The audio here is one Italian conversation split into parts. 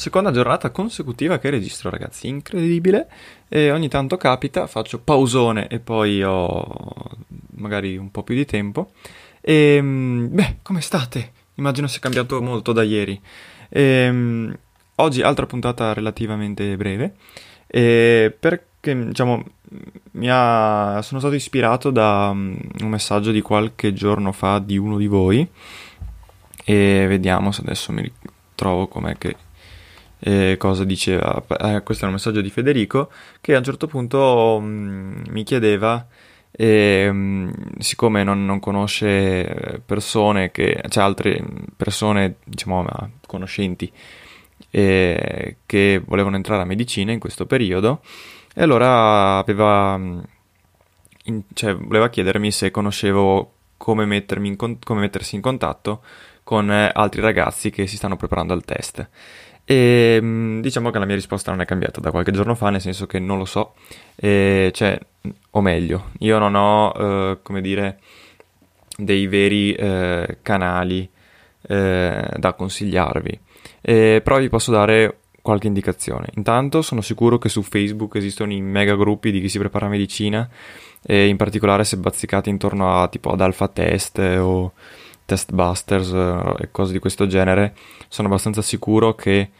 seconda giornata consecutiva che registro ragazzi, incredibile. E ogni tanto capita, faccio pausone e poi ho magari un po' più di tempo. E beh, come state? Immagino sia cambiato molto da ieri. E, oggi altra puntata relativamente breve. E perché diciamo ha, sono stato ispirato da un messaggio di qualche giorno fa di uno di voi. E vediamo se adesso mi ricordo trovo com'è che eh, cosa diceva. Eh, questo è un messaggio di Federico che a un certo punto mh, mm, mi chiedeva, eh, mh, siccome non, non, conosce persone, che, cioè altre persone, diciamo, conoscenti, eh, che volevano entrare a medicina in questo periodo, e allora aveva, mm, in, cioè, voleva chiedermi se conoscevo come, in, come mettersi in contatto con eh, altri ragazzi che si stanno preparando al test. E mm, diciamo che la mia risposta non è cambiata da qualche giorno fa, nel senso che non lo so, e, cioè, o meglio, io non ho, eh, come dire, dei veri eh, canali eh, da consigliarvi, però vi posso dare qualche indicazione. Intanto sono sicuro che su Facebook esistono i mega gruppi di chi si prepara medicina, e in particolare se bazzicati intorno a tipo ad alfa test o testbusters eh, e cose di questo genere, sono abbastanza sicuro che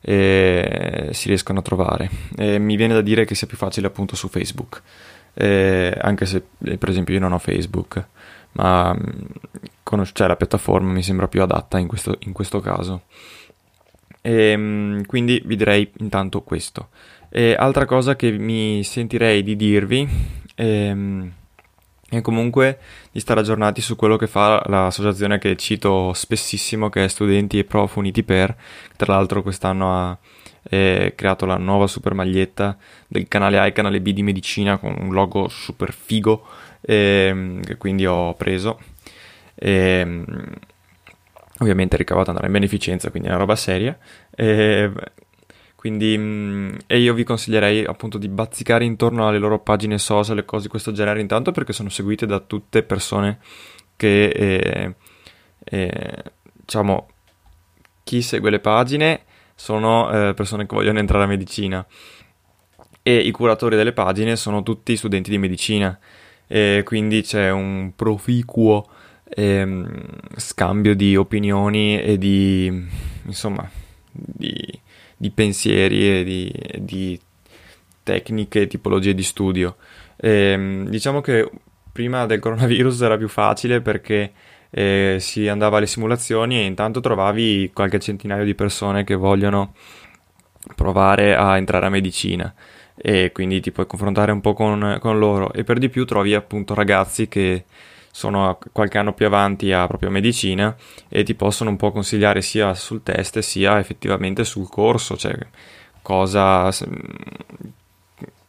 eh, si riescono a trovare. E mi viene da dire che sia più facile appunto su Facebook, eh, anche se eh, per esempio io non ho Facebook, ma mm, conos- cioè, la piattaforma mi sembra più adatta in questo, in questo caso. E, ehm, quindi vi direi intanto questo. E altra cosa che mi sentirei di dirvi ehm, e comunque di stare aggiornati su quello che fa l'associazione che cito spessissimo, che è Studenti e Prof Uniti Per, tra l'altro quest'anno ha eh, creato la nuova super maglietta del canale A e canale B di medicina con un logo super figo, eh, che quindi ho preso. E, ovviamente ricavato andrà in beneficenza, quindi è una roba seria. Quindi, mm, e io vi consiglierei appunto di bazzicare intorno alle loro pagine social e cose di questo genere intanto perché sono seguite da tutte persone che, eh, eh, diciamo, chi segue le pagine sono eh, persone che vogliono entrare a medicina. E i curatori delle pagine sono tutti studenti di medicina. E quindi c'è un proficuo ehm, scambio di opinioni e di insomma di di pensieri e di, di tecniche e tipologie di studio. E, ehm, diciamo che prima del coronavirus era più facile perché eh, si andava alle simulazioni e intanto trovavi qualche centinaio di persone che vogliono provare a entrare a medicina e quindi ti puoi confrontare un po' con, con loro e per di più trovi appunto ragazzi che sono qualche anno più avanti a proprio medicina e ti possono un po' consigliare sia sul test sia effettivamente sul corso, cioè cosa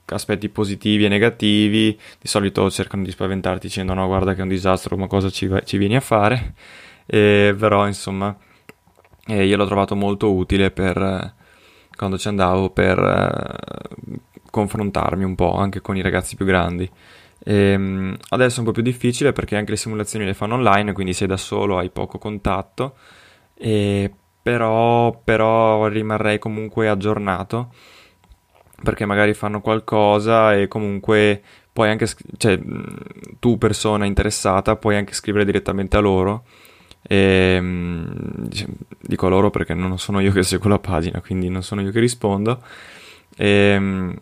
aspetti positivi e negativi, di solito cercano di spaventarti dicendo no guarda che è un disastro, ma cosa ci, ci vieni a fare, e, però insomma eh, io l'ho trovato molto utile per quando ci andavo per eh, confrontarmi un po' anche con i ragazzi più grandi. E, ehm, adesso è un po' più difficile perché anche le simulazioni le fanno online, quindi sei da solo, hai poco contatto, e però, però rimarrei comunque aggiornato perché magari fanno qualcosa e comunque puoi anche, cioè tu persona interessata puoi anche scrivere direttamente a loro. E, ehm, dico a loro perché non sono io che seguo la pagina quindi non sono io che rispondo. E, ehm,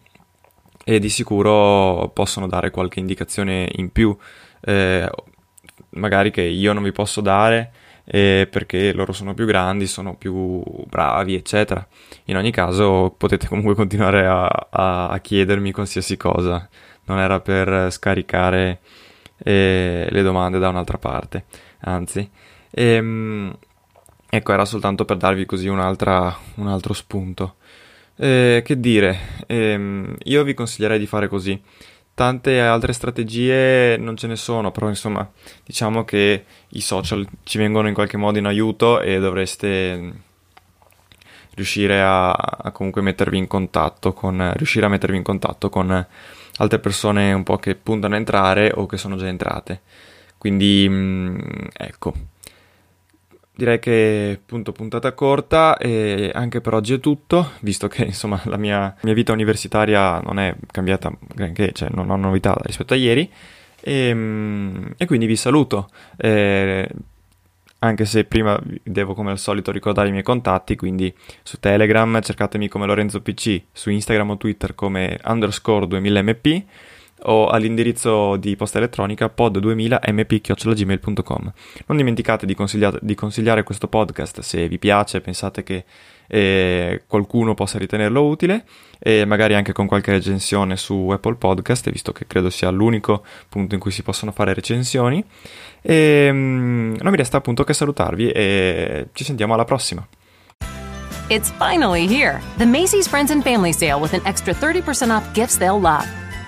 e di sicuro possono dare qualche indicazione in più eh, magari che io non vi posso dare eh, perché loro sono più grandi, sono più bravi, eccetera. In ogni caso potete comunque continuare a, a, a chiedermi qualsiasi cosa, non era per scaricare eh, le domande da un'altra parte, anzi. Ehm, ecco, era soltanto per darvi così un altro spunto. Eh, che dire, ehm, io vi consiglierei di fare così tante altre strategie non ce ne sono, però insomma diciamo che i social ci vengono in qualche modo in aiuto e dovreste mm, riuscire a, a comunque mettervi in contatto con riuscire a mettervi in contatto con altre persone un po' che puntano a entrare o che sono già entrate. Quindi mm, ecco direi che appunto puntata corta e anche per oggi è tutto, visto che insomma la mia, mia vita universitaria non è cambiata granché, cioè non ho novità rispetto a ieri e, ehm, e quindi vi saluto. Eh, anche se prima devo come al solito ricordare i miei contatti, quindi su Telegram cercatemi come Lorenzo PC, su Instagram o Twitter come underscore 2000mp o all'indirizzo di posta elettronica pod2000mp.gmail.com. Non dimenticate di, di, consigliare questo podcast se vi piace, pensate che eh, qualcuno possa ritenerlo utile e magari anche con qualche recensione su Apple Podcast, visto che credo sia l'unico punto in cui si possono fare recensioni. E um, non mi resta appunto che salutarvi e ci sentiamo alla prossima. It's finally here, the Macy's Friends and Family Sale with an extra 30% off gifts they'll love.